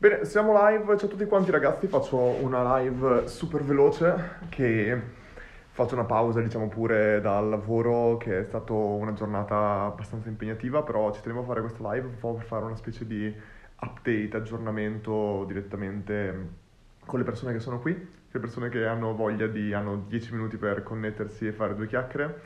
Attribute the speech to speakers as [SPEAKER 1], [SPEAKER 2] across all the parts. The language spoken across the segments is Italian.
[SPEAKER 1] Bene, siamo live, ciao a tutti quanti ragazzi, faccio una live super veloce che faccio una pausa diciamo pure dal lavoro che è stata una giornata abbastanza impegnativa, però ci tenevo a fare questa live un po' per fare una specie di update, aggiornamento direttamente con le persone che sono qui, le persone che hanno voglia di, hanno 10 minuti per connettersi e fare due chiacchiere.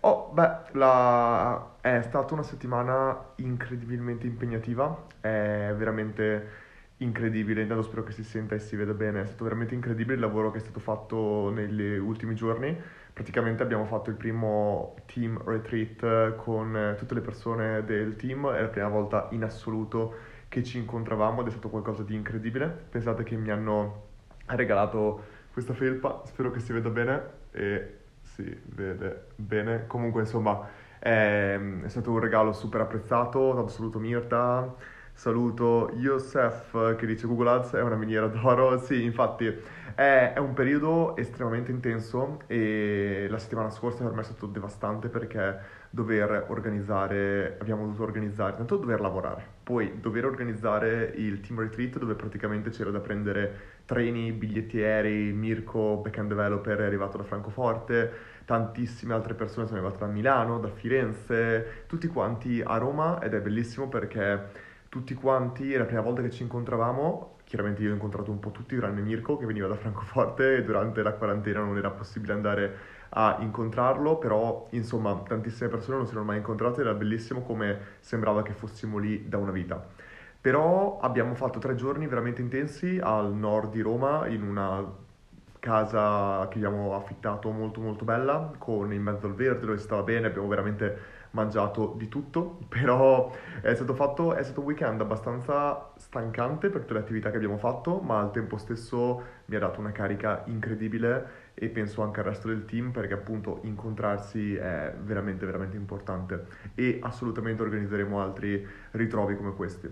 [SPEAKER 1] Oh, beh, la... è stata una settimana incredibilmente impegnativa, è veramente incredibile, intanto spero che si senta e si veda bene, è stato veramente incredibile il lavoro che è stato fatto negli ultimi giorni, praticamente abbiamo fatto il primo team retreat con tutte le persone del team, è la prima volta in assoluto che ci incontravamo ed è stato qualcosa di incredibile, pensate che mi hanno regalato questa felpa, spero che si veda bene e si vede bene, comunque insomma è, è stato un regalo super apprezzato, tanto saluto Mirta, Saluto Yosef che dice Google Ads è una miniera d'oro. Sì, infatti è, è, un periodo estremamente intenso e la settimana scorsa per me è stato devastante perché dover organizzare, abbiamo dovuto organizzare, tanto dover lavorare, poi dover organizzare il team retreat dove praticamente c'era da prendere treni, biglietti aerei, Mirko, backend developer, è arrivato da Francoforte, tantissime altre persone sono arrivate da Milano, da Firenze, tutti quanti a Roma ed è bellissimo perché tutti quanti, la prima volta che ci incontravamo, chiaramente io ho incontrato un po' tutti tranne Mirko che veniva da Francoforte e durante la quarantena non era possibile andare a incontrarlo, però insomma tantissime persone non si erano mai incontrate ed era bellissimo come sembrava che fossimo lì da una vita. Però abbiamo fatto tre giorni veramente intensi al nord di Roma in una casa che abbiamo affittato molto molto bella con in mezzo al verde dove stava bene, abbiamo veramente mangiato di tutto, però è stato, fatto, è stato un weekend abbastanza stancante per tutte le attività che abbiamo fatto, ma al tempo stesso mi ha dato una carica incredibile e penso anche al resto del team perché appunto incontrarsi è veramente veramente importante e assolutamente organizzeremo altri ritrovi come questi.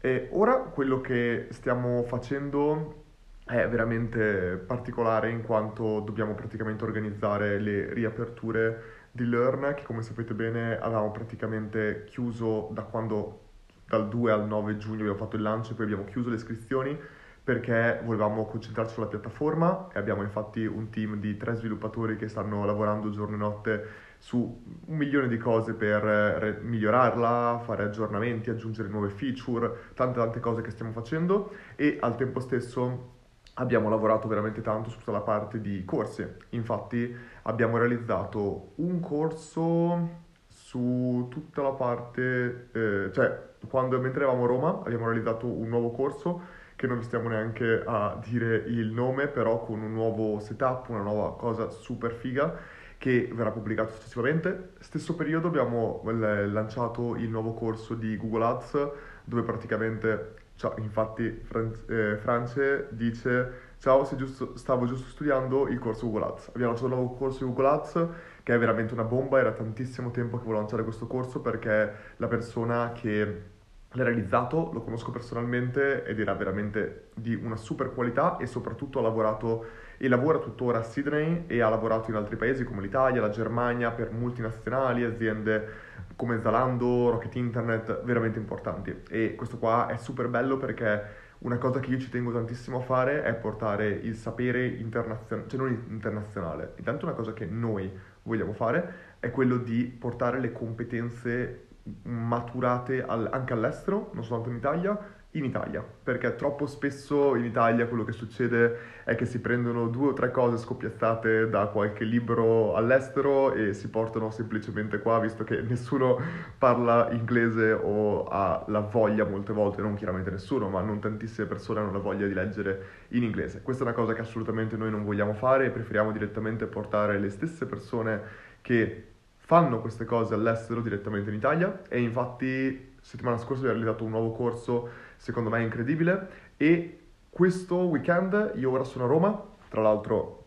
[SPEAKER 1] E ora quello che stiamo facendo è veramente particolare in quanto dobbiamo praticamente organizzare le riaperture di Learn che come sapete bene avevamo praticamente chiuso da quando dal 2 al 9 giugno abbiamo fatto il lancio e poi abbiamo chiuso le iscrizioni perché volevamo concentrarci sulla piattaforma e abbiamo infatti un team di tre sviluppatori che stanno lavorando giorno e notte su un milione di cose per re- migliorarla, fare aggiornamenti, aggiungere nuove feature, tante tante cose che stiamo facendo e al tempo stesso abbiamo lavorato veramente tanto su tutta la parte di corsi. Infatti abbiamo realizzato un corso su tutta la parte, eh, cioè quando mentre eravamo a Roma abbiamo realizzato un nuovo corso che non vi stiamo neanche a dire il nome, però con un nuovo setup, una nuova cosa super figa che verrà pubblicato successivamente. Stesso periodo abbiamo lanciato il nuovo corso di Google Ads dove praticamente Ciao, infatti Fran- eh, France dice ciao, giusto, stavo giusto studiando il corso Google Ads. Abbiamo lanciato un nuovo corso Google Ads che è veramente una bomba, era tantissimo tempo che volevo lanciare questo corso perché la persona che l'ha realizzato lo conosco personalmente ed era veramente di una super qualità e soprattutto ha lavorato e lavora tuttora a Sydney e ha lavorato in altri paesi come l'Italia, la Germania per multinazionali, aziende come Zalando, Rocket Internet, veramente importanti. E questo qua è super bello perché una cosa che io ci tengo tantissimo a fare è portare il sapere internazionale, cioè non internazionale, intanto una cosa che noi vogliamo fare è quello di portare le competenze maturate al, anche all'estero, non soltanto in Italia, in Italia, perché troppo spesso in Italia quello che succede è che si prendono due o tre cose scoppiettate da qualche libro all'estero e si portano semplicemente qua, visto che nessuno parla inglese o ha la voglia molte volte, non chiaramente nessuno, ma non tantissime persone hanno la voglia di leggere in inglese. Questa è una cosa che assolutamente noi non vogliamo fare e preferiamo direttamente portare le stesse persone che fanno queste cose all'estero direttamente in Italia e infatti settimana scorsa vi ho realizzato un nuovo corso secondo me incredibile. E questo weekend io ora sono a Roma, tra l'altro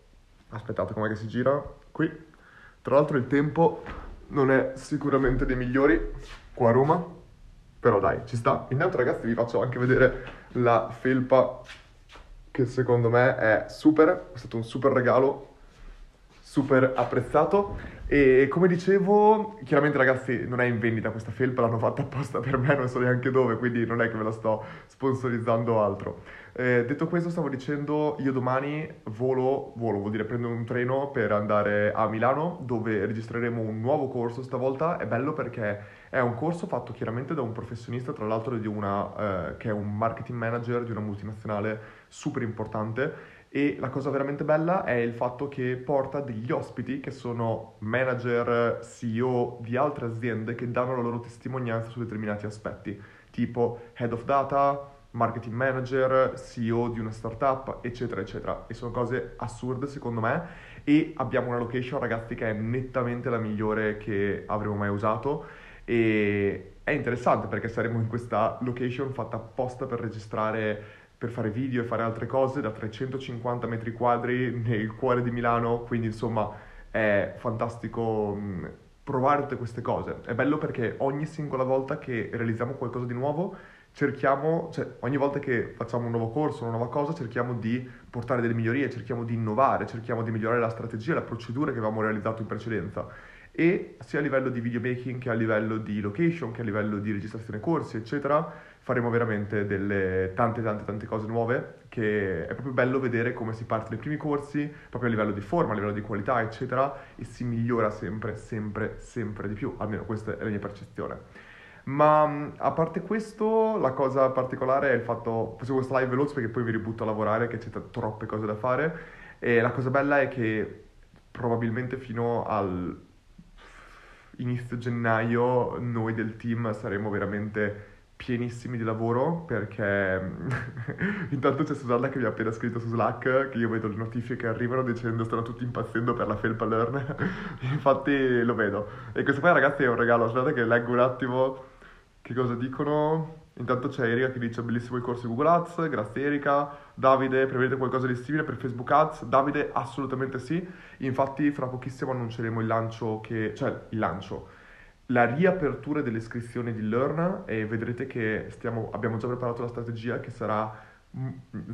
[SPEAKER 1] aspettate com'è che si gira qui, tra l'altro il tempo non è sicuramente dei migliori qua a Roma, però dai, ci sta. Intanto ragazzi vi faccio anche vedere la felpa che secondo me è super, è stato un super regalo super apprezzato. E come dicevo, chiaramente ragazzi non è in vendita questa felpa, l'hanno fatta apposta per me, non so neanche dove, quindi non è che ve la sto sponsorizzando altro. Eh, detto questo, stavo dicendo, io domani volo, volo vuol dire prendo un treno per andare a Milano, dove registreremo un nuovo corso stavolta. È bello perché è un corso fatto chiaramente da un professionista, tra l'altro di una, eh, che è un marketing manager di una multinazionale super importante e la cosa veramente bella è il fatto che porta degli ospiti che sono manager, CEO di altre aziende che danno la loro testimonianza su determinati aspetti, tipo head of data, marketing manager, CEO di una startup, eccetera, eccetera. E sono cose assurde secondo me. E abbiamo una location, ragazzi, che è nettamente la migliore che avremo mai usato. E è interessante perché saremo in questa location fatta apposta per registrare per fare video e fare altre cose da 350 metri quadri nel cuore di Milano, quindi insomma è fantastico mm, provare tutte queste cose. È bello perché ogni singola volta che realizziamo qualcosa di nuovo cerchiamo, cioè ogni volta che facciamo un nuovo corso, una nuova cosa, cerchiamo di portare delle migliorie, cerchiamo di innovare, cerchiamo di migliorare la strategia, la procedura che avevamo realizzato in precedenza. E sia a livello di videomaking che a livello di location, che a livello di registrazione corsi, eccetera, faremo veramente delle tante tante tante cose nuove che è proprio bello vedere come si parte dai primi corsi proprio a livello di forma, a livello di qualità eccetera e si migliora sempre sempre sempre di più almeno questa è la mia percezione. Ma a parte questo la cosa particolare è il fatto facevo questa live veloce perché poi mi ributto a lavorare che c'è t- troppe cose da fare e la cosa bella è che probabilmente fino al inizio gennaio noi del team saremo veramente pienissimi di lavoro perché intanto c'è Susanna che mi ha appena scritto su Slack che io vedo le notifiche che arrivano dicendo stanno tutti impazzendo per la felpa learn. Infatti lo vedo. E questo poi ragazzi è un regalo. Aspettate che leggo un attimo che cosa dicono. Intanto c'è Erika che dice bellissimo il corso di Google Ads. Grazie Erika. Davide prevedete qualcosa di simile per Facebook Ads? Davide assolutamente sì. Infatti fra pochissimo annunceremo il lancio che cioè il lancio la riapertura delle iscrizioni di Learn e vedrete che stiamo, abbiamo già preparato la strategia che sarà mm,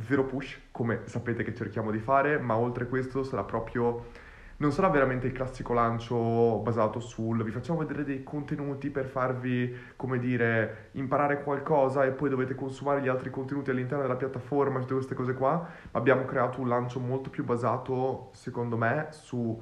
[SPEAKER 1] zero push, come sapete che cerchiamo di fare, ma oltre questo sarà proprio non sarà veramente il classico lancio basato sul vi facciamo vedere dei contenuti per farvi, come dire, imparare qualcosa e poi dovete consumare gli altri contenuti all'interno della piattaforma, tutte queste cose qua, ma abbiamo creato un lancio molto più basato, secondo me, su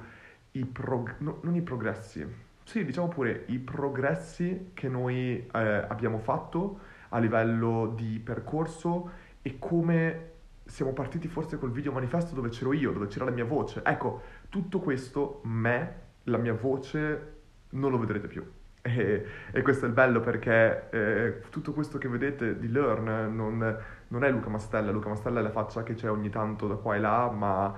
[SPEAKER 1] i prog- no, non i progressi, sì, diciamo pure i progressi che noi eh, abbiamo fatto a livello di percorso e come siamo partiti forse col video manifesto dove c'ero io, dove c'era la mia voce. Ecco, tutto questo, me, la mia voce, non lo vedrete più. E, e questo è il bello perché eh, tutto questo che vedete di Learn non, non è Luca Mastella, Luca Mastella è la faccia che c'è ogni tanto da qua e là, ma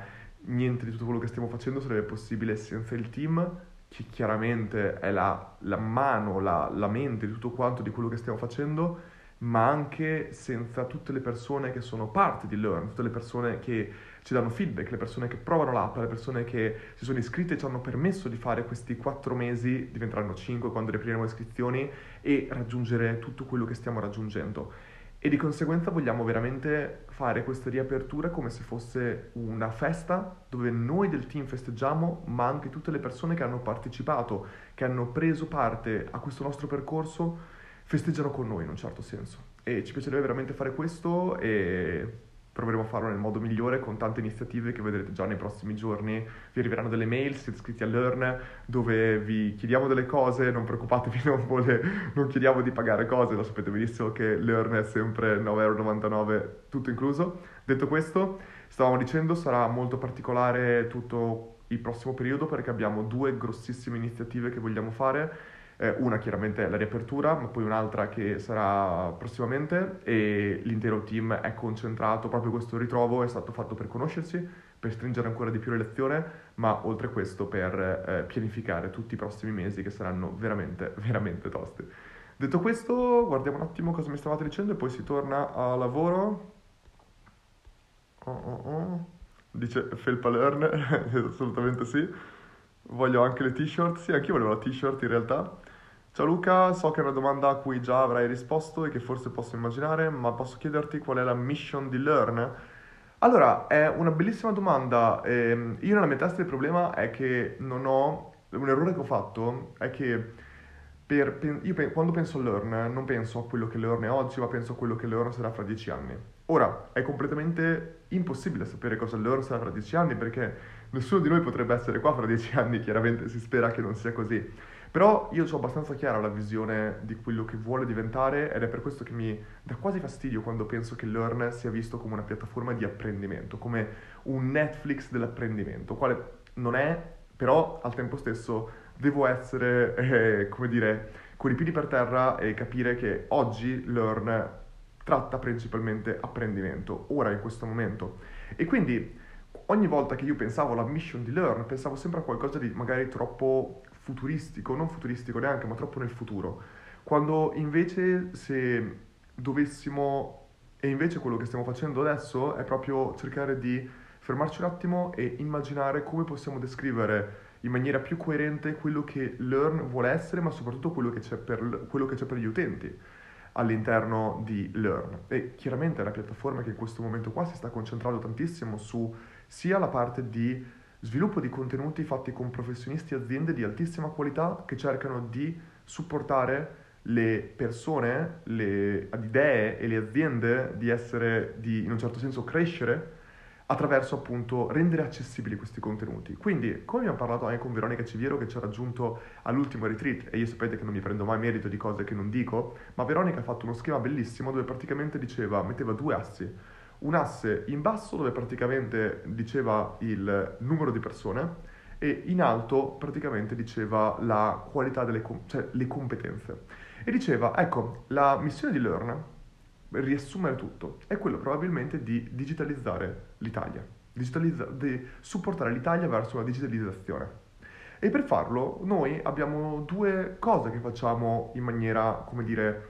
[SPEAKER 1] niente di tutto quello che stiamo facendo sarebbe possibile senza il team che chiaramente è la, la mano, la, la mente, tutto quanto di quello che stiamo facendo, ma anche senza tutte le persone che sono parte di Learn, tutte le persone che ci danno feedback, le persone che provano l'app, le persone che si sono iscritte e ci hanno permesso di fare questi quattro mesi, diventeranno cinque quando riapriremo le iscrizioni, e raggiungere tutto quello che stiamo raggiungendo e di conseguenza vogliamo veramente fare questa riapertura come se fosse una festa dove noi del team festeggiamo, ma anche tutte le persone che hanno partecipato, che hanno preso parte a questo nostro percorso, festeggiano con noi in un certo senso. E ci piacerebbe veramente fare questo e proveremo a farlo nel modo migliore con tante iniziative che vedrete già nei prossimi giorni. Vi arriveranno delle mail, siete iscritti a Learn, dove vi chiediamo delle cose, non preoccupatevi, non, vuole, non chiediamo di pagare cose, lo sapete benissimo che Learn è sempre 9,99€ tutto incluso. Detto questo, stavamo dicendo, sarà molto particolare tutto il prossimo periodo perché abbiamo due grossissime iniziative che vogliamo fare eh, una chiaramente è la riapertura, ma poi un'altra che sarà prossimamente e l'intero team è concentrato, proprio questo ritrovo è stato fatto per conoscersi, per stringere ancora di più la lezione, ma oltre questo per eh, pianificare tutti i prossimi mesi che saranno veramente, veramente tosti. Detto questo, guardiamo un attimo cosa mi stavate dicendo e poi si torna a lavoro. Oh, oh, oh. Dice Felpa Learn, assolutamente sì. Voglio anche le t-shirt, sì, anch'io volevo la t-shirt in realtà. Ciao Luca, so che è una domanda a cui già avrai risposto e che forse posso immaginare, ma posso chiederti qual è la mission di Learn? Allora, è una bellissima domanda. Ehm, io nella mia testa il problema è che non ho... Un errore che ho fatto è che per, io quando penso a Learn non penso a quello che Learn è oggi, ma penso a quello che Learn sarà fra dieci anni. Ora, è completamente impossibile sapere cosa Learn sarà fra dieci anni perché nessuno di noi potrebbe essere qua fra dieci anni, chiaramente si spera che non sia così. Però io ho abbastanza chiara la visione di quello che vuole diventare ed è per questo che mi dà quasi fastidio quando penso che Learn sia visto come una piattaforma di apprendimento, come un Netflix dell'apprendimento, quale non è, però al tempo stesso devo essere, eh, come dire, con i piedi per terra e capire che oggi Learn tratta principalmente apprendimento, ora in questo momento. E quindi ogni volta che io pensavo alla mission di Learn, pensavo sempre a qualcosa di magari troppo futuristico, non futuristico neanche, ma troppo nel futuro. Quando invece se dovessimo, e invece quello che stiamo facendo adesso è proprio cercare di fermarci un attimo e immaginare come possiamo descrivere in maniera più coerente quello che Learn vuole essere, ma soprattutto quello che c'è per, che c'è per gli utenti all'interno di Learn. E chiaramente è una piattaforma che in questo momento qua si sta concentrando tantissimo su sia la parte di sviluppo di contenuti fatti con professionisti e aziende di altissima qualità che cercano di supportare le persone, le idee e le aziende di essere, di in un certo senso crescere attraverso appunto rendere accessibili questi contenuti. Quindi, come abbiamo parlato anche con Veronica Civiero che ci ha raggiunto all'ultimo retreat, e io sapete che non mi prendo mai merito di cose che non dico, ma Veronica ha fatto uno schema bellissimo dove praticamente diceva, metteva due assi un asse in basso dove praticamente diceva il numero di persone e in alto praticamente diceva la qualità delle com- cioè le competenze. E diceva, ecco, la missione di Learn, riassumere tutto, è quello probabilmente di digitalizzare l'Italia, digitalizza- di supportare l'Italia verso la digitalizzazione. E per farlo noi abbiamo due cose che facciamo in maniera, come dire,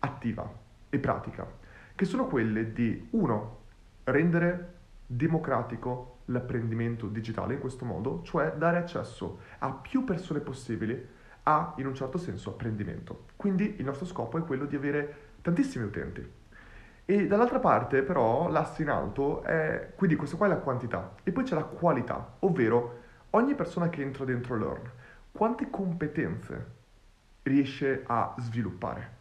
[SPEAKER 1] attiva e pratica che sono quelle di, uno, rendere democratico l'apprendimento digitale in questo modo, cioè dare accesso a più persone possibili a, in un certo senso, apprendimento. Quindi il nostro scopo è quello di avere tantissimi utenti. E dall'altra parte però l'asse in alto è, quindi questa qua è la quantità, e poi c'è la qualità, ovvero ogni persona che entra dentro Learn, quante competenze riesce a sviluppare.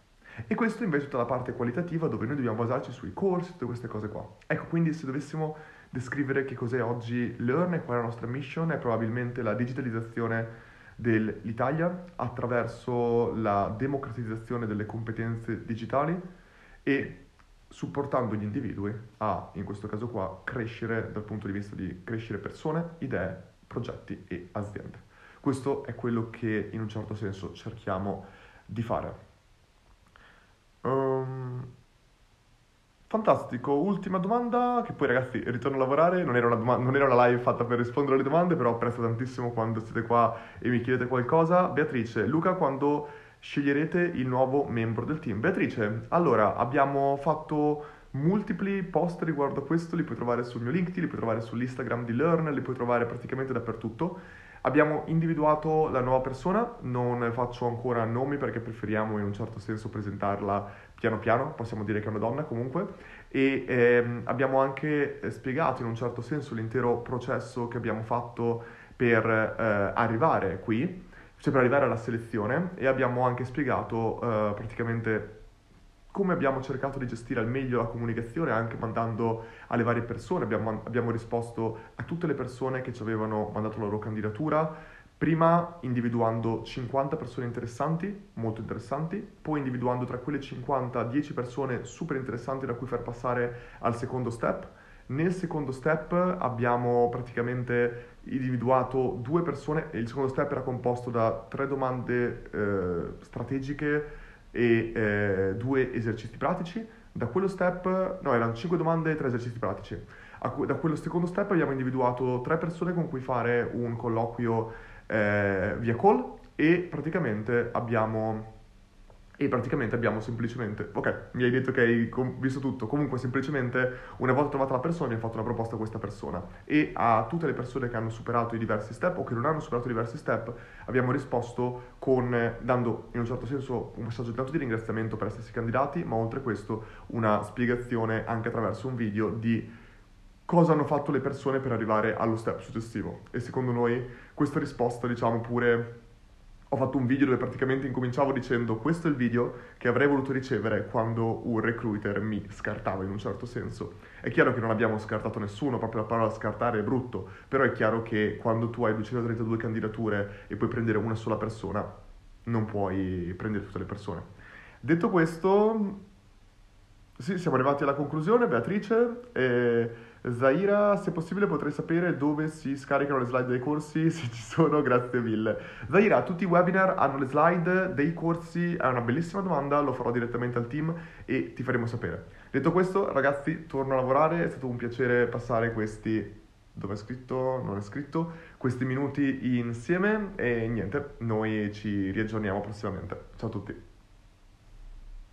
[SPEAKER 1] E questo invece è tutta la parte qualitativa dove noi dobbiamo basarci sui corsi, tutte queste cose qua. Ecco, quindi se dovessimo descrivere che cos'è oggi Learn e qual è la nostra mission, è probabilmente la digitalizzazione dell'Italia attraverso la democratizzazione delle competenze digitali e supportando gli individui a, in questo caso qua, crescere dal punto di vista di crescere persone, idee, progetti e aziende. Questo è quello che in un certo senso cerchiamo di fare. Um, fantastico, ultima domanda, che poi ragazzi ritorno a lavorare, non era, una doma- non era una live fatta per rispondere alle domande, però apprezzo tantissimo quando siete qua e mi chiedete qualcosa. Beatrice, Luca, quando sceglierete il nuovo membro del team? Beatrice, allora abbiamo fatto multipli post riguardo a questo, li puoi trovare sul mio LinkedIn, li puoi trovare sull'Instagram di Learn, li puoi trovare praticamente dappertutto. Abbiamo individuato la nuova persona, non faccio ancora nomi perché preferiamo in un certo senso presentarla piano piano, possiamo dire che è una donna comunque, e ehm, abbiamo anche spiegato in un certo senso l'intero processo che abbiamo fatto per eh, arrivare qui, cioè per arrivare alla selezione e abbiamo anche spiegato eh, praticamente come abbiamo cercato di gestire al meglio la comunicazione anche mandando alle varie persone, abbiamo, abbiamo risposto a tutte le persone che ci avevano mandato la loro candidatura, prima individuando 50 persone interessanti, molto interessanti, poi individuando tra quelle 50 10 persone super interessanti da cui far passare al secondo step. Nel secondo step abbiamo praticamente individuato due persone e il secondo step era composto da tre domande eh, strategiche e eh, due esercizi pratici. Da quello step, no, erano cinque domande e tre esercizi pratici. Da quello secondo step abbiamo individuato tre persone con cui fare un colloquio eh, via call e praticamente abbiamo e praticamente abbiamo semplicemente, ok, mi hai detto che hai visto tutto, comunque semplicemente una volta trovata la persona abbiamo fatto una proposta a questa persona e a tutte le persone che hanno superato i diversi step o che non hanno superato i diversi step abbiamo risposto con, dando in un certo senso un messaggio tanto di ringraziamento per essersi candidati, ma oltre a questo una spiegazione anche attraverso un video di cosa hanno fatto le persone per arrivare allo step successivo. E secondo noi questa risposta, diciamo pure, ho fatto un video dove praticamente incominciavo dicendo questo è il video che avrei voluto ricevere quando un recruiter mi scartava in un certo senso. È chiaro che non abbiamo scartato nessuno, proprio la parola scartare è brutto, però è chiaro che quando tu hai 232 candidature e puoi prendere una sola persona, non puoi prendere tutte le persone. Detto questo, sì, siamo arrivati alla conclusione, Beatrice. E Zaira, se possibile potrei sapere dove si scaricano le slide dei corsi, se ci sono, grazie mille. Zaira, tutti i webinar hanno le slide dei corsi? È una bellissima domanda, lo farò direttamente al team e ti faremo sapere. Detto questo, ragazzi, torno a lavorare, è stato un piacere passare questi dove è scritto, non è scritto, questi minuti insieme e niente, noi ci riaggiorniamo prossimamente. Ciao a tutti.